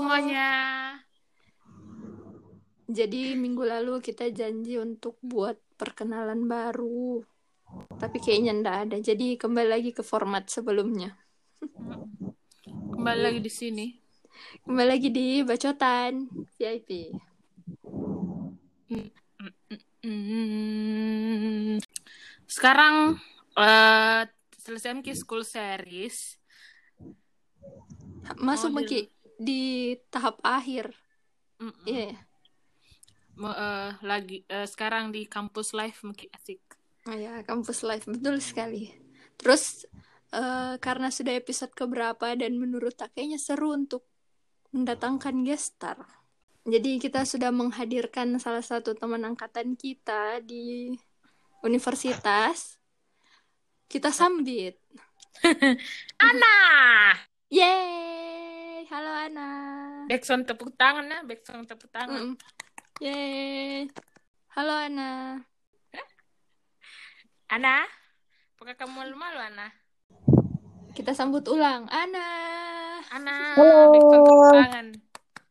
semuanya. Jadi minggu lalu kita janji untuk buat perkenalan baru. Tapi kayaknya ndak ada. Jadi kembali lagi ke format sebelumnya. Kembali lagi di sini. Kembali lagi di Bacotan VIP. Sekarang uh, selesai Mki School Series. Masuk Oh, di tahap akhir. Iya. Mau, eh, lagi eh, sekarang di kampus live Mki asik. Oh ya, kampus live betul sekali. Terus eh, karena sudah episode keberapa dan menurut tak kayaknya seru untuk mendatangkan guest star. Jadi kita sudah menghadirkan salah satu teman angkatan kita di universitas. Kita sambit. Ana. Yeay! Halo Ana. Backsound tepuk tangan nah, backsound tepuk tangan. Mm. Yeay. Halo Ana. Ana, apakah kamu malu-malu Ana? Kita sambut ulang. Ana. Ana, Halo. backsound tepuk tangan.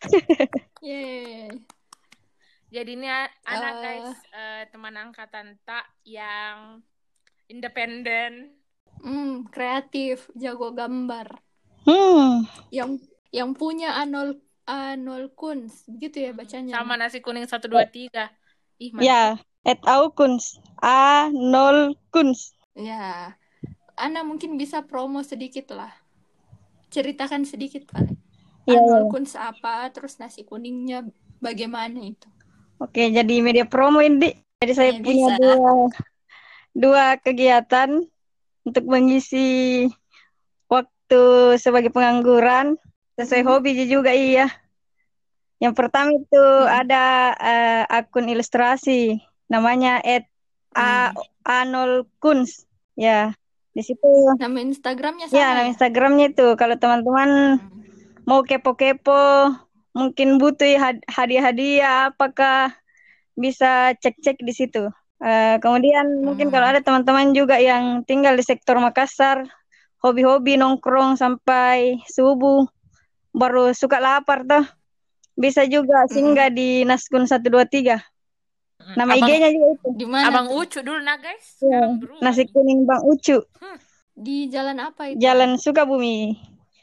Yeay. Jadi ini Ana Eh. guys, eh, teman angkatan tak yang independen. Hmm, kreatif, jago gambar. Hmm, Yang yang punya Anol Anol Kunz, begitu ya bacanya. Sama nasi kuning 123. Ih, mantap. ya, et au kunz. A nol kunz. Ya. Ana mungkin bisa promo sedikit lah. Ceritakan sedikit paling. Iya, Anol. Kunz apa, terus nasi kuningnya bagaimana itu? Oke, jadi media promo ini. Jadi saya Ya, punya bisa. dua dua kegiatan untuk mengisi waktu sebagai pengangguran sesuai hobi juga iya. Yang pertama itu Mhm. ada eh, akun ilustrasi namanya at a Hmm. anol kunz. Ya, di situ Nama Instagramnya ya sama nama ya? Instagramnya itu kalau teman-teman Hmm. mau kepo-kepo, mungkin butuh had- hadiah-hadiah, apakah bisa cek-cek di situ. Eh, kemudian mungkin Hmm. kalau ada teman-teman juga yang tinggal di sektor Makassar, hobi-hobi nongkrong sampai subuh, baru suka lapar tuh, bisa juga singgah di Naskun 123. Nama Abang, IG-nya juga itu. Di mana Abang tuh? Ucu dulu nah guys. Ya, Nasi kuning Bang Ucu, Di jalan apa itu? Jalan Sukabumi,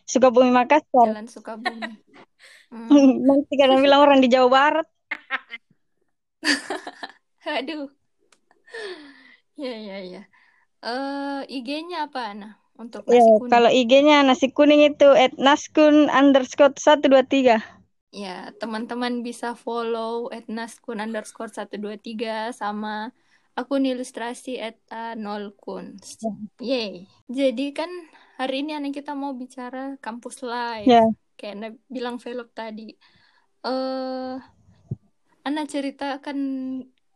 Sukabumi Makassar. Jalan Sukabumi. Hmm. Nanti kadang bilang orang di Jawa Barat. Aduh. Ya, ya, ya. Eh, IG-nya apa, Ana? Untuk Ya, nasi kuning. kalau IG-nya nasi kuning itu at naskun underscore 123. Ya, teman-teman bisa follow at naskun underscore 123 sama akun ilustrasi at nolkuns. Yeay. Jadi kan hari ini anak kita mau bicara kampus live. Ya, Kayak Ana bilang velog tadi. Eh, Ana ceritakan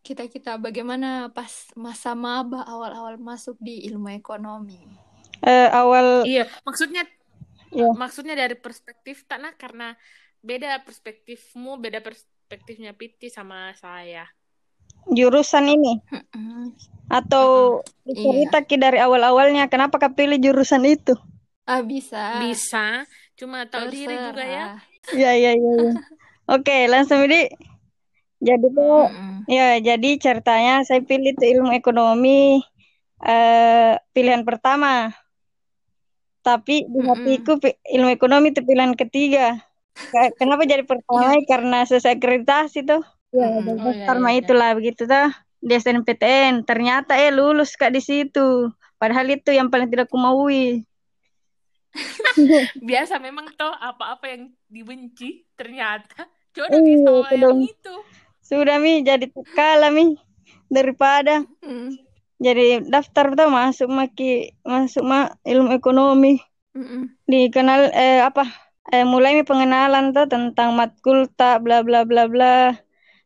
kita-kita bagaimana pas masa maba awal-awal masuk di ilmu ekonomi. Eh, awal Iya, maksudnya ya, maksudnya dari perspektif tak nah karena beda perspektifmu, beda perspektifnya Piti sama saya. jurusan ini atau Iya. cerita Ki dari awal-awalnya kenapa kau pilih jurusan itu? Ah, bisa. Bisa, cuma tahu diri juga ya. Terserah. Ya, ya, ya, ya. Oke, langsung ini. Jadi tuh ya, jadi ceritanya saya pilih tuh ilmu ekonomi eh pilihan pertama. Tapi di hatiku ilmu ekonomi itu pilihan ketiga. Kenapa jadi pertama? Karena sesuai akreditasi tuh. Ya, dan Oh, iya, mah iya, iya. itulah begitu tuh di SNPTN. Ternyata eh lulus Kak di situ. Padahal itu yang paling tidak kumaui. Biasa memang toh apa-apa yang dibenci ternyata jodoh Iya, sama itu yang itu. Sudah mi jadi kalah mi daripada Mm. Jadi daftar tuh masuk maki masuk ma ilmu ekonomi. Mm-mm. dikenal eh apa eh, mulai mi pengenalan tuh tentang matkul tak bla bla bla bla.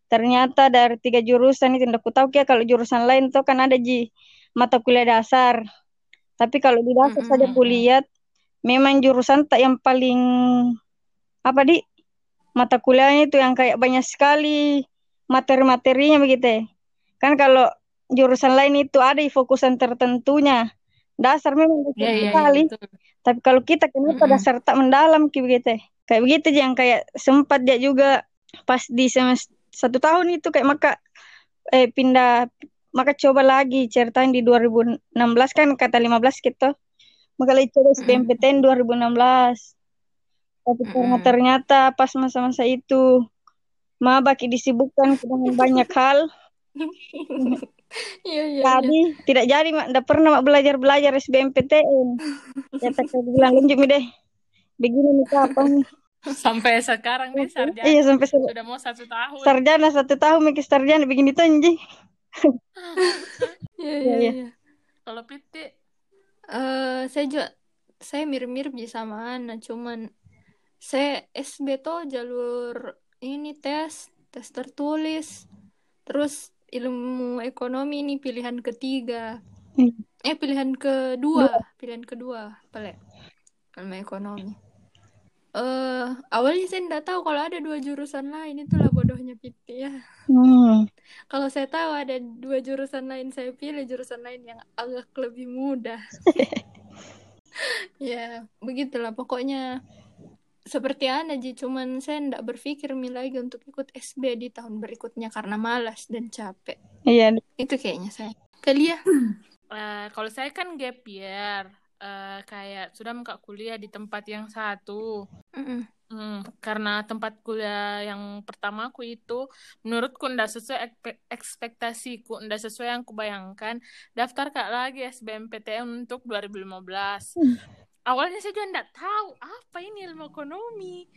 Ternyata dari tiga jurusan itu tidak tahu ya kalau jurusan lain tuh kan ada ji mata kuliah dasar. Tapi kalau di dasar Mm-mm, saja kuliah memang jurusan tak yang paling apa di? Mata kuliahnya itu yang kayak banyak sekali materi-materinya begitu. Ya. Kan kalau jurusan lain itu ada fokusan tertentunya. Dasar memang Iya, dasar iya, sekali. betul. Tapi kalau kita kenapa Mm-mm. dasar tak mendalam ki begitu ya. kayak begitu yang kayak sempat dia juga pas di semester satu tahun itu kayak maka eh pindah maka coba lagi ceritain di 2016 kan kata 15 gitu maka lagi coba SBMPTN 2016 tapi karena ternyata pas masa-masa itu mabaki disibukkan dengan banyak hal Iya, iya, iya. jadi tidak jadi mak tidak pernah mak belajar belajar SBMPTN ya tak bilang lanjut mi deh begini nih kapan Sampai sekarang nih sarjana iya sampai sudah mau satu tahun. sarjana satu tahun mikir sarjana begini tuh anjing Iya, Iya, iya, iya. iya. Kalau Piti, Eh, saya juga saya mirip-mirip sih sama Ana, cuman saya SB tuh jalur ini tes, tes tertulis. Terus ilmu ekonomi ini pilihan ketiga. Hmm. Eh, pilihan kedua, pilihan kedua, pelek. Ilmu ekonomi. Eh, awalnya saya nggak tahu kalau ada dua jurusan lain, itulah bodohnya Piti ya. hmm. Kalau saya tahu ada dua jurusan lain, saya pilih jurusan lain yang agak lebih mudah. ya, begitulah pokoknya. Seperti Ana Ji, cuman saya ndak berpikir mi lagi untuk ikut SB di tahun berikutnya karena malas dan capek. iya Itu kayaknya saya. Kalian? eh, kalau saya kan gap year, eh, kayak sudah muka kuliah di tempat yang satu. Mm-mm. Hmm, karena tempat kuliah yang pertama aku itu menurutku ndak sesuai ekpe- ekspektasiku, ndak sesuai yang kubayangkan. Daftar kak lagi SBMPTN untuk 2015. Hmm. Awalnya saya juga ndak tahu apa ini ilmu ekonomi.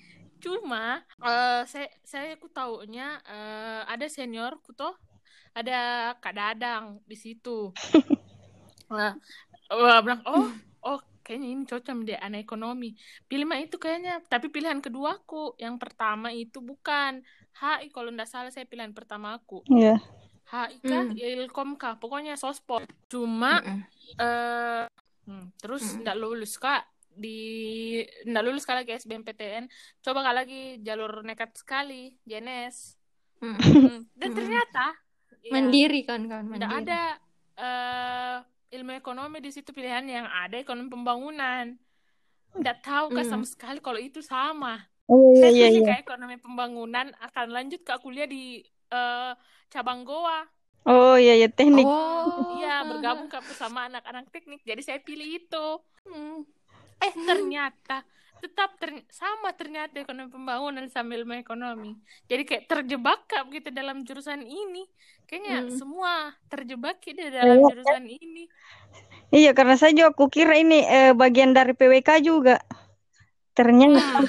Cuma eh, saya saya ku taunya eh, ada seniorku toh, ada Kak Dadang di situ. Nah, wah, bilang oh oh kayaknya ini cocok deh anak ekonomi pilih mah itu kayaknya tapi pilihan keduaku yang pertama itu bukan HI kalau ndak salah saya pilihan pertama aku iya HI kah Hmm. Ilkom kah pokoknya sospol cuma Mm-mm. eh hmm, terus Mm. ndak lulus kak di ndak lulus kak lagi SBMPTN coba kak lagi jalur nekat sekali JNS Mm-mm. Hmm, dan Mm. ternyata ya, Mandiri kan kan nggak ada eh ilmu ekonomi di situ pilihan yang ada ekonomi pembangunan. Nggak tahu kak Hmm. sama sekali kalau itu sama. oh iya Saya iya iya ke ekonomi pembangunan akan lanjut ke kuliah di eh, cabang Goa. Oh iya iya teknik Oh. Iya, bergabung ke sama anak-anak teknik. Jadi saya pilih itu. Hmm. Eh ternyata tetap ter- sama ternyata ekonomi pembangunan sama ilmu ekonomi. Jadi kayak terjebak kak begitu dalam jurusan ini. Kayaknya Hmm. semua terjebak di dalam Iya, jurusan ini. iya karena saya juga kukira ini eh, bagian dari PWK juga ternyata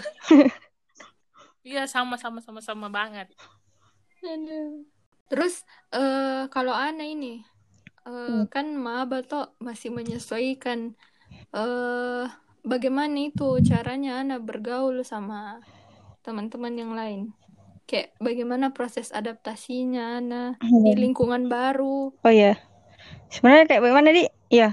Iya sama sama sama sama banget. Aduh. Terus eh kalau Ana ini eh, Hmm. kan maba toh masih menyesuaikan eh bagaimana itu caranya Ana bergaul sama teman-teman yang lain. Kayak bagaimana proses adaptasinya Ana di lingkungan baru. Oh iya. Sebenarnya kayak bagaimana di? Iya.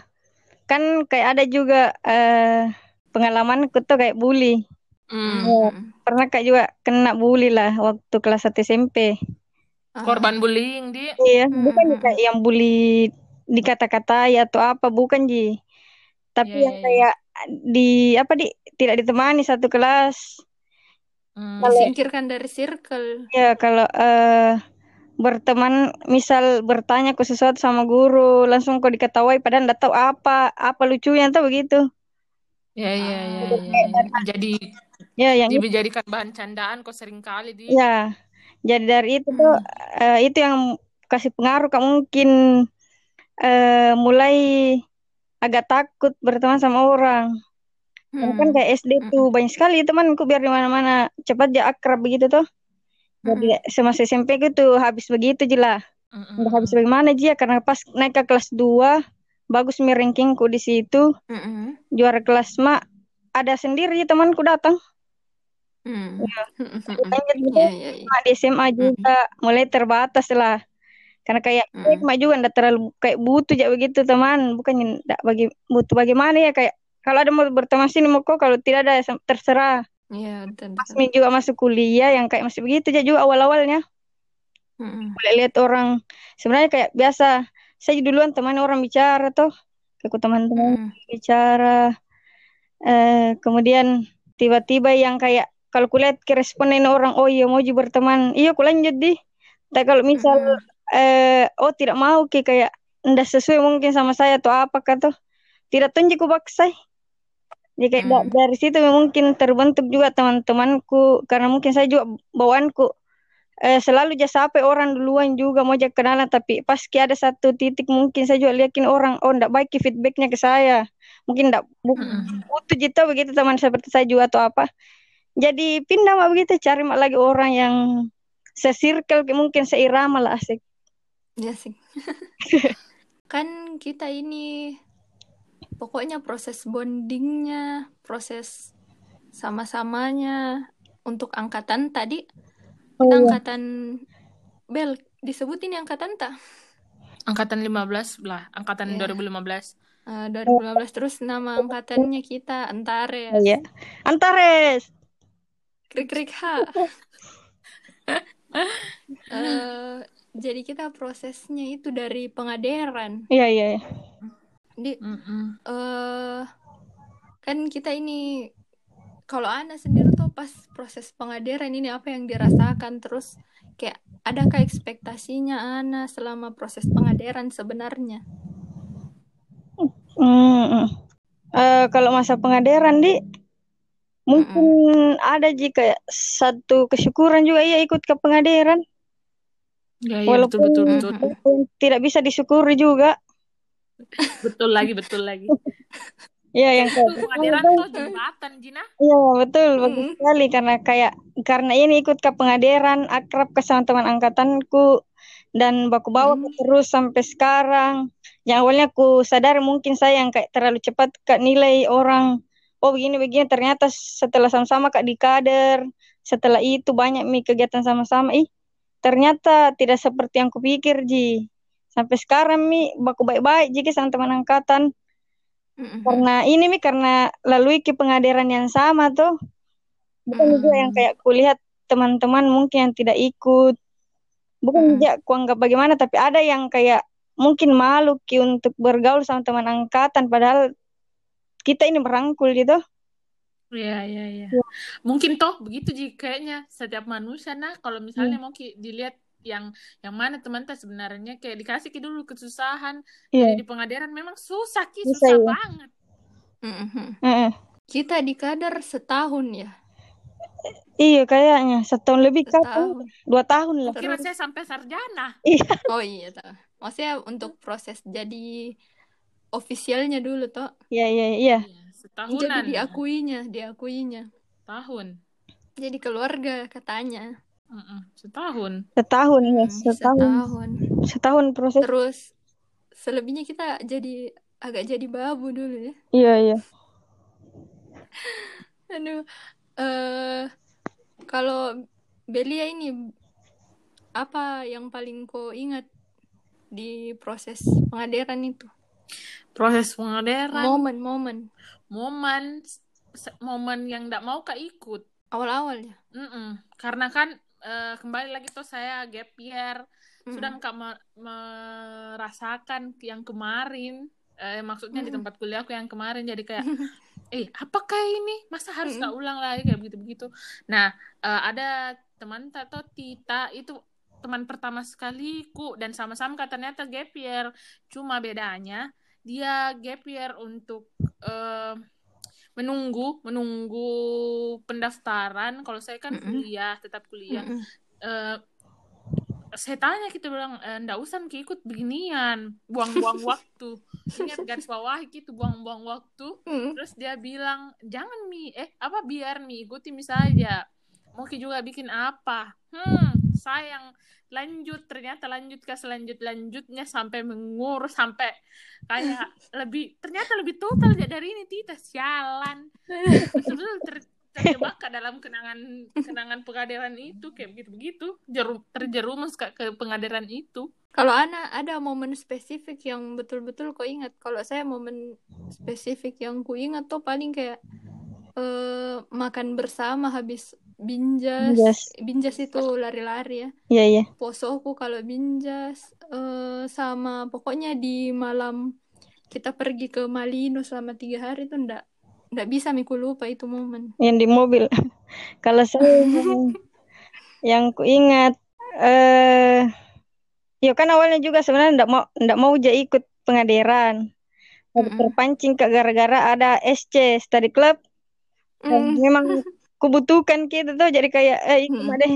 Kan kayak ada juga eh pengalaman tuh kayak bully. Hmm. Hmm. Pernah kayak juga kena bully lah waktu kelas 1 SMP. Ah. Korban bullying di Iya, Hmm, bukan hmm, kayak yang bully dikata-katai atau apa, bukan Ji. Tapi Iya, yang iya, iya. kayak di apa di tidak ditemani satu kelas. Hmm. Kalau- Disingkirkan dari circle. Ya, kalau eh berteman misal bertanya ke sesuatu sama guru, langsung kok diketawai padahal nggak tahu apa, apa lucunya tuh begitu. Ya ya ya ya, ya. Jadi Ya, yang dijadikan bahan candaan kok sering kali di. ya. Jadi dari itu tuh Hmm. eh, itu yang kasih pengaruh kamu mungkin eh mulai agak takut berteman sama orang. Kan Hmm. kayak SD tuh banyak sekali temanku biar di mana-mana cepat dia akrab begitu tuh. Jadi semasa SMP gitu habis begitu jelah. Mm-mm. Udah habis bagaimana aja karena pas naik ke kelas 2 bagus mi rankingku di situ Mm-mm. juara kelas mak ada sendiri temanku datang Hmm. gitu Iya, iya, iya. mak di SMA juga mulai terbatas lah karena kayak Mm. mak juga ndak terlalu kayak butuh aja begitu teman bukan ndak bagi butuh bagaimana ya kayak kalau ada mau berteman sini mau kok kalau tidak ada sem- terserah Iya, betul, pas betul. mi juga masuk kuliah yang kayak masih begitu aja juga awal-awalnya Mm-mm. mulai lihat orang sebenarnya kayak biasa saya duluan teman orang bicara tuh ke teman-teman Mm-mm. bicara eh kemudian tiba-tiba yang kayak kalau kulihat keresponan orang oh iya mau berteman. Iya aku lanjut di tapi kalau misal Mm-mm. eh oh tidak mau ki kayak ndak sesuai mungkin sama saya atau apa kata tidak tunjuk ku paksa. Jadi kayak da- Mm. dari situ mungkin terbentuk juga teman-temanku. Karena mungkin saya juga bawaanku eh, selalu jasa apa orang duluan juga mau jak kenalan. Tapi pas ki ada satu titik mungkin saya juga liatin orang oh ndak baik feedbacknya ke saya. Mungkin ndak Mm-mm. butuh gitu begitu teman seperti saya juga atau apa jadi pindah mak begitu cari mak lagi orang yang sesirkel mungkin seirama lah asik Ya sih. kan kita ini pokoknya proses bondingnya, proses sama-samanya untuk angkatan tadi, Oh, iya. angkatan Bel disebut ini angkatan tak? Angkatan 15 lah, angkatan Iya. 2015. Eh, 2015 terus nama angkatannya kita Oh, Antares. iya. Antares Krik krik ha. Eh, jadi kita prosesnya itu dari pengaderan. iya iya iya. Di Mm-mm. eh kan kita ini kalau Ana sendiri tuh pas proses pengaderan ini apa yang dirasakan terus kayak adakah ekspektasinya Ana selama proses pengaderan sebenarnya? Hmm, hmm. Eh, kalau masa pengaderan di mungkin ada jika satu kesyukuran juga iya ikut ke pengaderan Ya, iya Walaupun- betul betul betul. Tidak bisa disyukuri juga Betul lagi, betul lagi. ya yang kayak Pengadilan tuh jembatan, Jina. Iya betul bagus sekali karena kayak karena ini ikut ke pengaderan akrab ke sama teman angkatanku dan baku bawa Hmm. terus sampai sekarang. Yang awalnya aku sadar mungkin saya yang kayak terlalu cepat kak nilai orang oh begini begini. Ternyata setelah sama-sama kak di kader. Setelah itu banyak mi kegiatan sama-sama. Ih ternyata tidak seperti yang kupikir ji. Sampai sekarang mi baku baik-baik jika sama teman angkatan. Mm-mm. karena ini mi karena lalui ke pengaderan yang sama tuh. Bukan juga yang Hmm. kayak kulihat teman-teman mungkin yang tidak ikut. Bukan Hmm. juga kuanggap bagaimana tapi ada yang kayak mungkin malu ki untuk bergaul sama teman angkatan padahal kita ini merangkul gitu. Iya, iya, iya. Mungkin toh begitu Ji kayaknya setiap manusia. Nah kalau misalnya mau ki- dilihat yang yang mana teman teh sebenarnya kayak dikasih ki dulu kesusahan iya. Jadi di pengadilan memang susah ki Susah, susah iya. banget. Kita di kader setahun ya, iya kayaknya. Setahun lebih setahun. dua tahun lah. Kira saya sampai sarjana. Oh iya, toh. Maksudnya untuk proses jadi ofisialnya dulu toh. iya iya iya Iya, Jadi setahunan diakuinya, diakuinya. tahun Jadi keluarga katanya. Setahun setahun ya setahun setahun. setahun proses Terus selebihnya kita jadi agak jadi babu dulu ya. iya iya Aduh, eh kalau Belia ini apa yang paling kau ingat di proses pengaderan itu? Proses pengadilan Momen-momen momen. Se- momen yang tidak mau kak ikut. Awal-awalnya. Mm-mm. karena kan eh, kembali lagi tuh saya gap year Mm. sudah nggak me- merasakan yang kemarin. Eh, maksudnya di Mm. tempat kuliahku yang kemarin. Jadi kayak eh apakah ini? Masa harus nggak Mm-mm. ulang lagi? Kayak begitu begitu nah eh, ada teman atau Tita itu teman pertama sekaliku. Dan sama-sama kata ternyata gap year cuma bedanya dia gap year untuk eh, menunggu menunggu pendaftaran. Kalau saya kan kuliah tetap kuliah. Mm-mm. eh, saya tanya kita bilang e, ndak usah ikut beginian. Buang-buang waktu. Ingat garis bawah gitu buang-buang waktu. Mm. terus dia bilang jangan mi. Eh apa biar mi ikuti mi saja mau juga bikin apa? Hmm sayang. Lanjut ternyata lanjut ke selanjut lanjutnya sampai mengurus sampai kayak lebih ternyata lebih total ya dari ini Tita. Sialan. Betul ter, terjebak ke dalam kenangan kenangan pengadilan itu kayak begitu begitu jeru, terjerumus ke, ke pengadilan itu. Kalau Ana ada momen spesifik yang betul-betul kau ingat. Kalau saya momen spesifik yang ku ingat tuh paling kayak eh makan bersama habis binjas. Binjas. Binjas itu lari-lari ya. iya iya Posoku kalau binjas eh sama pokoknya di malam kita pergi ke Malino selama tiga hari itu ndak nggak bisa miku lupa itu momen yang di mobil. Kalau saya yang, ku ingat eh ya kan awalnya juga sebenarnya ndak mau ndak mau aja ikut pengadiran. Tapi Mm-mm. terpancing ke gara-gara ada SC study club. Mm. memang kubutuhkan gitu tuh jadi kayak eh Mm-mm. mak deh.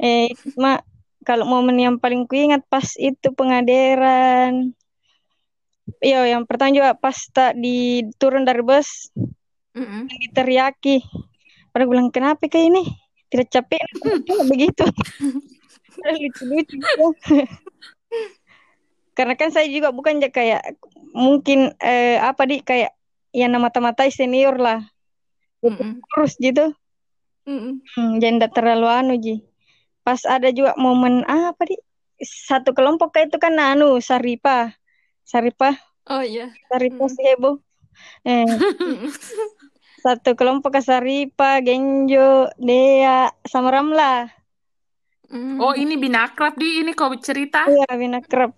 Eh ikut mak kalau momen yang paling kuingat pas itu pengadiran. Iya, yang pertama juga pas tak di turun dari bus Mm-mm. teriaki. Pada bilang kenapa kayak ini? Tidak capek begitu. Lucu-lucu. Karena kan saya juga bukan kayak mungkin eh, apa di kayak yang mata-matai senior lah. Mm-mm. Terus gitu. Mm-mm. Hmm, tidak terlalu anu Ji. Pas ada juga momen ah, apa di satu kelompok kayak itu kan anu Saripa. Saripa, oh iya Saripa Mm. si heboh. Eh, satu kelompok ke Saripa, Genjo, Dea, sama Ramla. Mm. Oh, ini binakrab di ini kau cerita. Iya, Binakrab.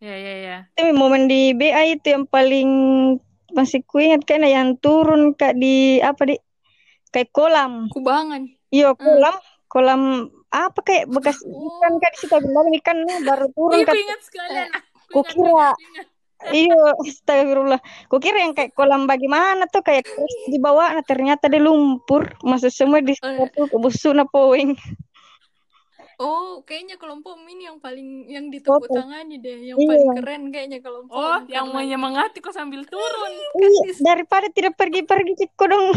Ya, ya, ya. Tapi momen di BA itu yang paling masih kuingat kan yang turun kak di apa di kayak kolam. kubangan Iya, Mm. kolam, kolam apa kayak bekas ikan oh kak di situ bilang ikan baru turun Iya, kak. ingat sekali Eh, anak. Aku Ku ingat, kira ingat, ingat. Iya, astagfirullah. Kukira yang kayak kolam bagaimana tuh kayak terus di bawah, nah ternyata dia lumpur, masuk semua di eh, satu kebusuk na poing. Oh kayaknya kelompok ini yang paling yang ditepuk Foto. tangani deh yang paling Iya. keren kayaknya kelompok Oh, yang karena menyemangati kok sambil turun. Iya, daripada tidak pergi-pergi Ciko dong.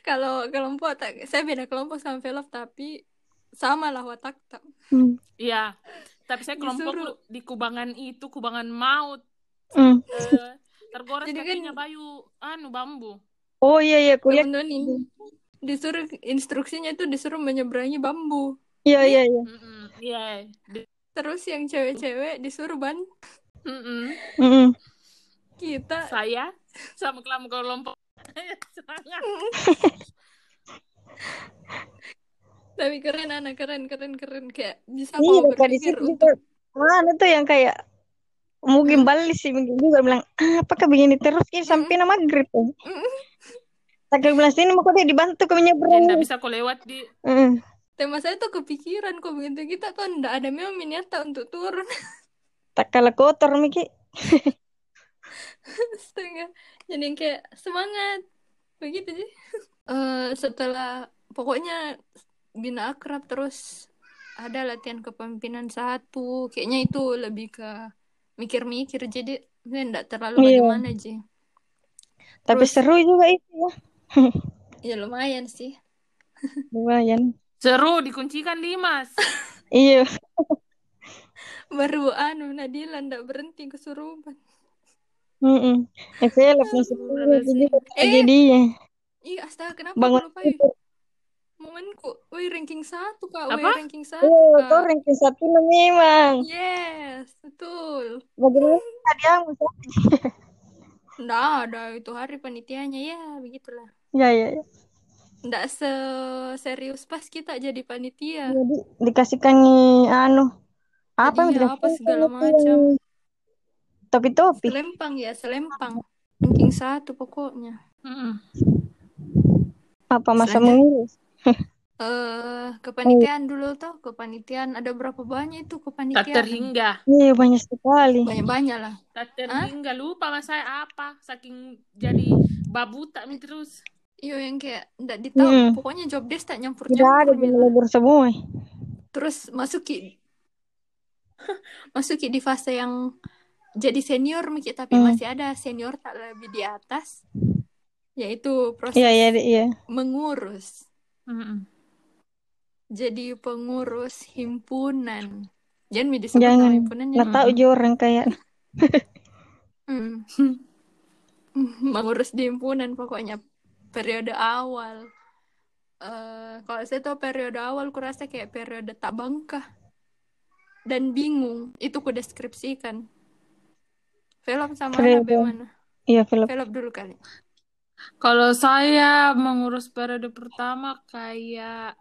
kalau kelompok tak saya beda kelompok sama Velov tapi sama lah watak tak Hmm. Iya. Tapi saya kelompok disuruh di kubangan itu, kubangan maut. Hmm. Eh, tergores jadi kan kakinya bayu anu bambu. Oh iya iya, kuliah. temen Doni disuruh instruksinya itu disuruh menyeberangi bambu Iya iya iya. Iya. Terus yang cewek-cewek disuruh ban mm-mm. Mm-mm. kita Saya sama kelompok kelompok tapi keren anak keren keren keren kayak bisa Iya, di berpikir situ untuk. Mana tuh yang kayak mungkin balik sih mungkin juga bilang, ah, apakah begini terus ini sampai nama tuh. Tak bilang sini mau kok dia dibantu ke Dan menyeberang. nggak bisa kau lewat di Mm. tema saya tuh kepikiran kok begitu kita tuh ndak ada memang minata untuk turun Tak kalah kotor Miki. setengah jadi yang kayak semangat begitu sih Eh setelah pokoknya bina akrab terus ada latihan kepemimpinan satu kayaknya itu lebih ke mikir-mikir jadi saya ndak terlalu Iya. bagaimana sih Tapi Terus- seru juga itu ya. ya lumayan sih Lumayan. seru dikuncikan Dimas. Iya. baru anu Nadila ndak berhenti kesurupan Mm-mm. Ya saya lepas juga Eh. jadinya. Iya astaga kenapa Bangun lupa ya momenku woi ranking satu kak woi Apa? ranking satu Iya, kau kak ranking satu memang. yes betul Bagaimana hadiahmu? Sa? ndak ada itu hari panitianya ya begitulah Ya, ya, ya. ndak serius pas kita jadi panitia Jadi dikasihkan nih, anu apa yang apa segala macam. topi-topi. selempang ya selempang ranking satu pokoknya Mm-mm. Apa masa mengurus? eh kepanitiaan dulu tuh kepanitiaan ada berapa banyak itu Tak kepanitiaan terhingga. Iya banyak sekali. banyak banyak lah Tak terhingga lupa mas saya apa saking jadi babu tak terus. Iyo yang kayak ndak ditahu Hmm. pokoknya job desk tak nyampur Tidak ada nyampur di lebur semua. terus masuki masuki di fase yang jadi senior Miki tapi Hmm. masih ada senior tak lebih di atas yaitu proses Iya, iya, iya. mengurus Mm-mm. jadi pengurus himpunan jangan mi disebut Jangan. nama himpunannya Nggak tahu juga orang kayak Hmm. mengurus di himpunan pokoknya periode awal eh kalau saya tahu periode awal kurasa kayak periode tak bangkah dan bingung itu ku deskripsikan Velop sama Periode. bagaimana? iya film. Velop dulu kali. Kalau saya mengurus periode pertama kayak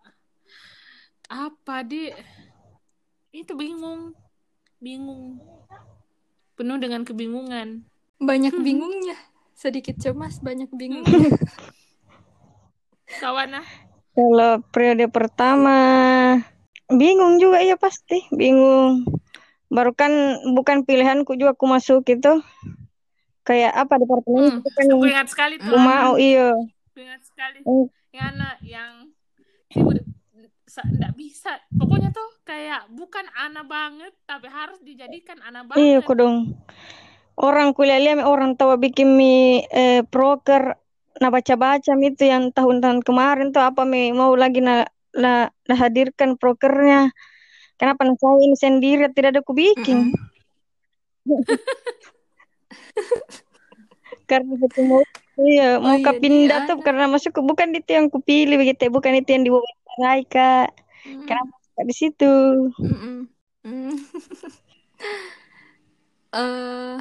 apa di itu bingung, bingung, penuh dengan kebingungan. banyak bingungnya sedikit cemas banyak bingungnya Kawan ah. Kalau periode pertama bingung juga ya pasti, bingung. Baru kan bukan pilihanku juga aku masuk itu. Kayak apa departemen Hmm, itu kan aku ingat sekali tuh. aku mau iya. Ingat sekali. Hmm. Yang anak yang nggak bisa. Pokoknya tuh kayak bukan anak banget, tapi harus dijadikan anak Iya banget. kok dong. Orang kuliah lihat orang tahu bikin mi eh, proker nah baca-baca itu yang tahun-tahun kemarin tuh apa mi mau lagi na, na, na hadirkan prokernya. Kenapa nah saya ini sendiri tidak ada ku bikin. Mm-mm. Karena itu mau iya mau iya, ka dia pindah tuh ada. karena masuk bukan itu yang kupilih begitu, bukan itu yang diwawancarai Kak. Mm-mm. Kenapa suka di situ? Mm-mm. Mm. eh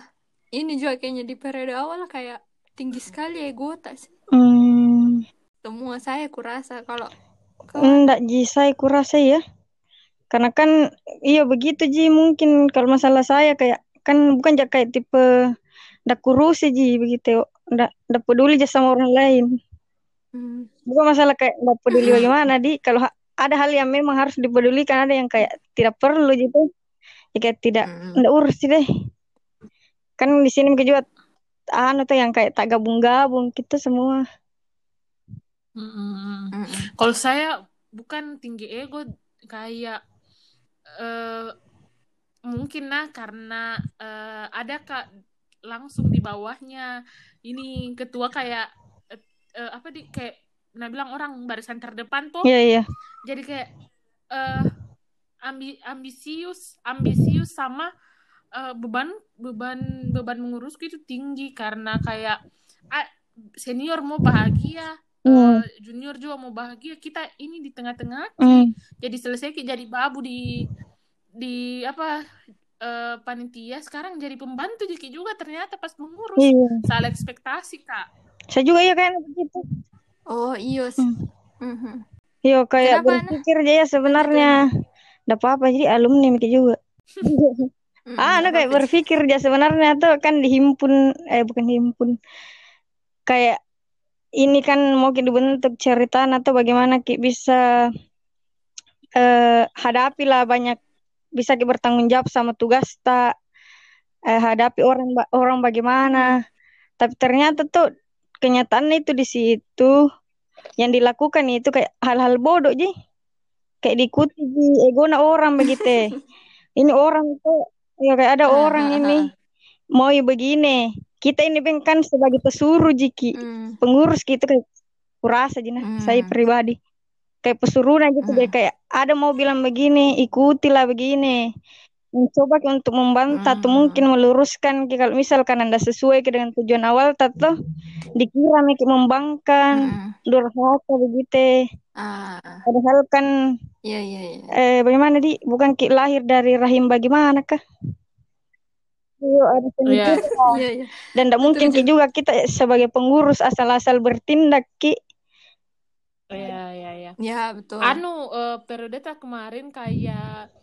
ini juga kayaknya di periode awal kayak tinggi sekali egota sih. Hmm, Semua saya kurasa kalau enggak Ji, saya kurasa ya. Karena kan iya begitu Ji, mungkin kalau masalah saya kayak kan bukan ja- kayak tipe ndak kurus Ji begitu. Ndak ndak peduli aja sama orang lain. Hmm. Bukan masalah kayak ndak peduli bagaimana di kalau ha- ada hal yang memang harus dipedulikan, ada yang kayak tidak perlu gitu. Ya kayak tidak ndak urus sih deh. Kan di sini juga anu tuh yang kayak tak gabung-gabung gitu semua. Mm-mm. Mm-mm. Kalau saya bukan tinggi ego kayak eh mungkin nah karena eh, ada kak langsung di bawahnya ini ketua kayak eh, eh, apa di kayak nah bilang orang barisan terdepan tuh Iya iya. jadi kayak eh ambi ambisius ambisius sama eh, beban beban beban mengurusku itu tinggi karena kayak ah, senior mau bahagia Hmm. eh, junior juga mau bahagia kita ini di tengah-tengah Hmm. jadi selesai jadi babu di di apa eh, panitia sekarang jadi pembantu jadi juga ternyata pas mengurus Iya. salah ekspektasi kak Saya juga ya kayak begitu. Oh iya sih. Hmm. Mhm. Yo kayak Kenapa, berpikir aja ya sebenarnya. Nggak apa-apa jadi alumni mikir juga. Mm-mm, Ah, anu kayak berpikir aja sebenarnya tuh kan dihimpun eh bukan dihimpun. Kayak ini kan mau ki dibentuk cerita atau bagaimana ki bisa eh hadapi lah banyak bisa ki bertanggung jawab sama tugas tak eh, hadapi orang orang bagaimana. Tapi ternyata tuh kenyataannya itu di situ yang dilakukan itu kayak hal-hal bodoh ji. Kayak diikuti ji egona orang begitu. Ini orang tuh ya kayak ada Ah, orang ah, ini. mau ya begini. Kita ini kan sebagai pesuruh jiki. Mm, pengurus gitu kayak kurasa aja nah saya pribadi. Kayak pesuruh aja gitu deh kayak ada mau bilang begini ikutilah begini mencoba untuk membantah atau Hmm. mungkin meluruskan kalau misalkan anda sesuai dengan tujuan awal tato dikira nih ki membangkang mm-mm. durhaka begitu Ah, padahal kan iya iya iya. eh bagaimana di bukan ki lahir dari rahim bagaimana kah Iya, ada Iya. pemikiran. Iya iya. Dan tidak mungkin ki juga kita sebagai pengurus asal-asal bertindak ki. Iya, iya, iya. Ya betul. Anu eh, periode tak kemarin kayak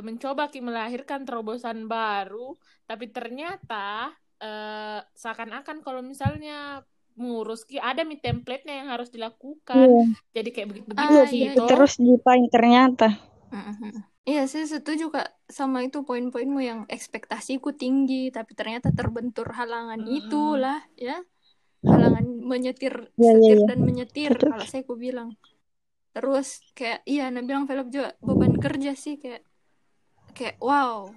mencoba ki melahirkan terobosan baru, tapi ternyata eh, seakan-akan kalau misalnya mengurus ki ada mi template-nya yang harus dilakukan. Iya. Jadi kayak begitu Ah, begitu iya, gitu. iya. Terus dipain ternyata. Mhm. Iya, saya setuju Kak sama itu poin-poinmu yang ekspektasiku tinggi, tapi ternyata terbentur halangan Mm-mm. itulah ya. Halangan menyetir, Iya, iya, setir iya. dan menyetir Betul. kalau saya ku bilang. Terus kayak iya, Nah bilang Velop juga beban kerja sih kayak kayak wow.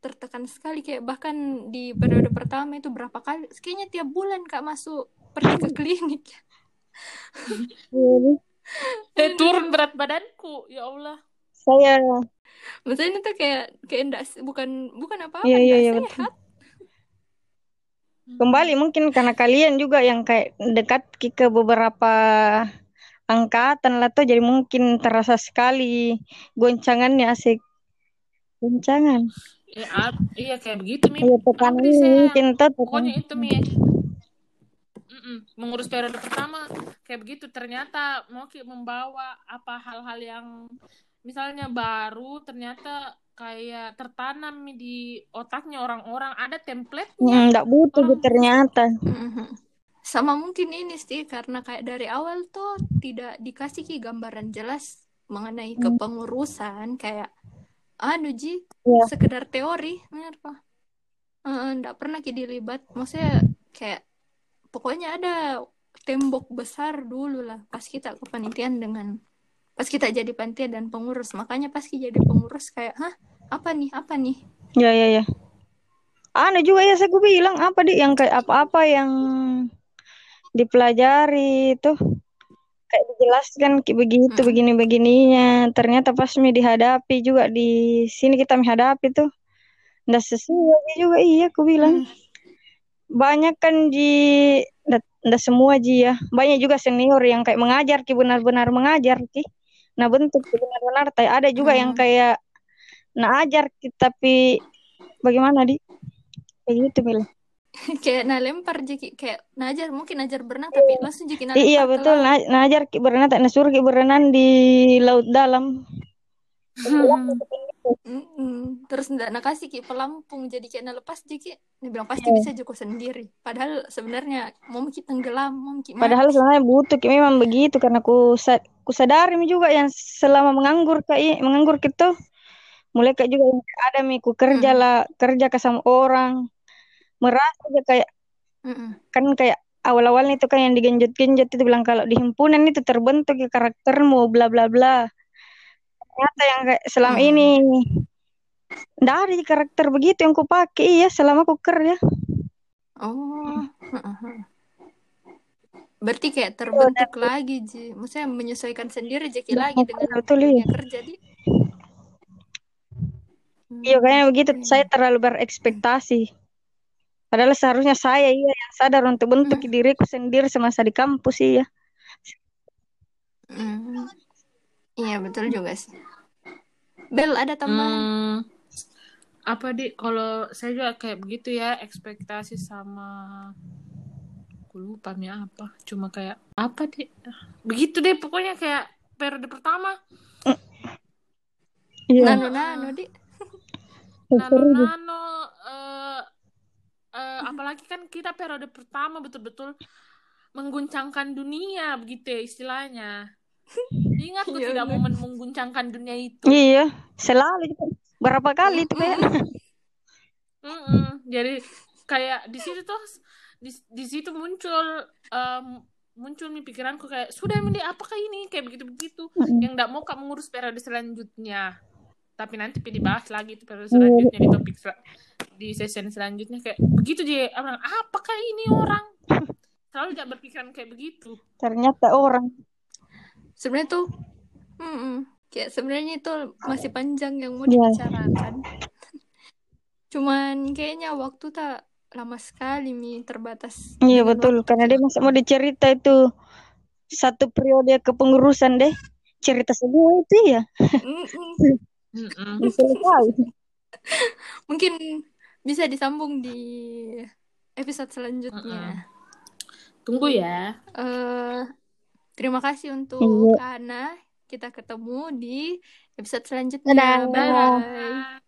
Tertekan sekali kayak bahkan di periode pertama itu berapa kali kayaknya tiap bulan Kak masuk pergi ke klinik. Jadi, Eh turun berat badanku, ya Allah. saya Maksudnya itu kayak kayak enggak bukan bukan apa-apa, Iya, iya, enggak iya, betul. sehat. kembali mungkin karena kalian juga yang kayak dekat ke beberapa angkatan lah tuh jadi mungkin terasa sekali goncangannya asik. Goncangan. Ya, ap- iya kayak begitu. Iya tekanan di saya mungkin tuh pokoknya tekanan. itu mi. Mm-mm. Mengurus periode pertama kayak begitu ternyata mau membawa apa hal-hal yang misalnya baru ternyata kayak tertanam di otaknya orang-orang ada template-nya. Enggak butuh Orang- ternyata. Mhm. Sama mungkin ini sih karena kayak dari awal tuh tidak dikasih gambaran jelas mengenai kepengurusan kayak anu ji. Iya. sekedar teori apa nggak pernah ki dilibat maksudnya kayak pokoknya ada tembok besar dulu lah pas kita kepanitiaan dengan pas kita jadi panitia dan pengurus. Makanya pas kita jadi pengurus kayak hah apa nih apa nih? Ya ya ya. Anu juga ya saya gue bilang apa di yang kayak apa-apa yang dipelajari itu kayak dijelaskan kayak begitu Mm-mm. begini begininya ternyata pas mi dihadapi juga di sini kita menghadapi tuh. Ndak sesuai juga iya aku bilang. Mm. banyak kan di ndak semua ji ya. Banyak juga senior yang kayak mengajar ki benar-benar mengajar ki. Nah bentuk benar-benar. Tapi ada juga yang Hmm. kayak nah ajar ki tapi bagaimana di kayak gitu Mil kayak nah lempar jadi kayak najar mungkin najar berenang tapi langsung jadi I- iya betul laut. nah, nah ajar ki berenang tak nasuruh ki berenang di laut dalam Mm-mm. terus ndak nak kasih ki pelampung jadi kayak nak lepas jadi dia bilang pasti Iya. bisa joko sendiri padahal sebenarnya mau kita tenggelam mau kita padahal sebenarnya butuh ki memang begitu karena ku sa- ku sadari juga yang selama menganggur kayak menganggur gitu mulai kayak juga ada mi ku kerja Hmm. lah kerja ke sama orang merasa aja kayak Mm-mm. kan kayak awal-awalnya itu kan yang digenjot-genjot itu bilang kalau di himpunan itu terbentuk ya karaktermu bla bla bla. Ternyata yang kayak selama Hmm. ini. Ada karakter begitu yang ku pakai iya selama ku kerja oh heeh. berarti kayak terbentuk lagi ji. Maksudnya menyesuaikan sendiri jadi lagi dengan betul iya. dunia kerja di iya kayaknya begitu. Hmm. saya terlalu berekspektasi padahal seharusnya saya iya yang sadar untuk bentuk Hmm. diriku sendiri semasa di kampus iya. Hmm. iya betul juga sih. Bel ada tambahan? Hmm, apa di kalau saya juga kayak begitu ya ekspektasi sama aku lupa mi apa. Cuma kayak apa di begitu deh pokoknya kayak periode pertama. Iya. Nano nano di nano nano eh eh, apalagi kan kita periode pertama betul-betul mengguncangkan dunia begitu ya istilahnya. Ingat tuh Iya, tidak momen mengguncangkan dunia itu? Iya selalu gitu. berapa kali itu kayak Mm-mm. Jadi kayak di situ tuh di, di situ muncul em, muncul nih pikiranku kayak sudah Mindi apakah ini? Kayak begitu begitu yang tidak mau kak mengurus periode selanjutnya tapi nanti pilih bahas lagi itu periode selanjutnya di topik sel- di session selanjutnya. Kayak begitu dia orang apakah ini orang? Selalu tidak berpikiran kayak begitu. Ternyata orang. Sebenarnya tuh mm-mm. kayak sebenarnya itu masih panjang yang mau Iya. dibicarakan. Cuman kayaknya waktu tak lama sekali mi terbatas. Iya betul, waktu. karena dia masa mau dicerita itu. Satu periode kepengurusan deh, cerita semua itu ya, Bisa sekali. mungkin bisa disambung di episode selanjutnya tunggu ya eh terima kasih untuk Iya. Kana kita ketemu di episode selanjutnya Dadah. bye Dadah.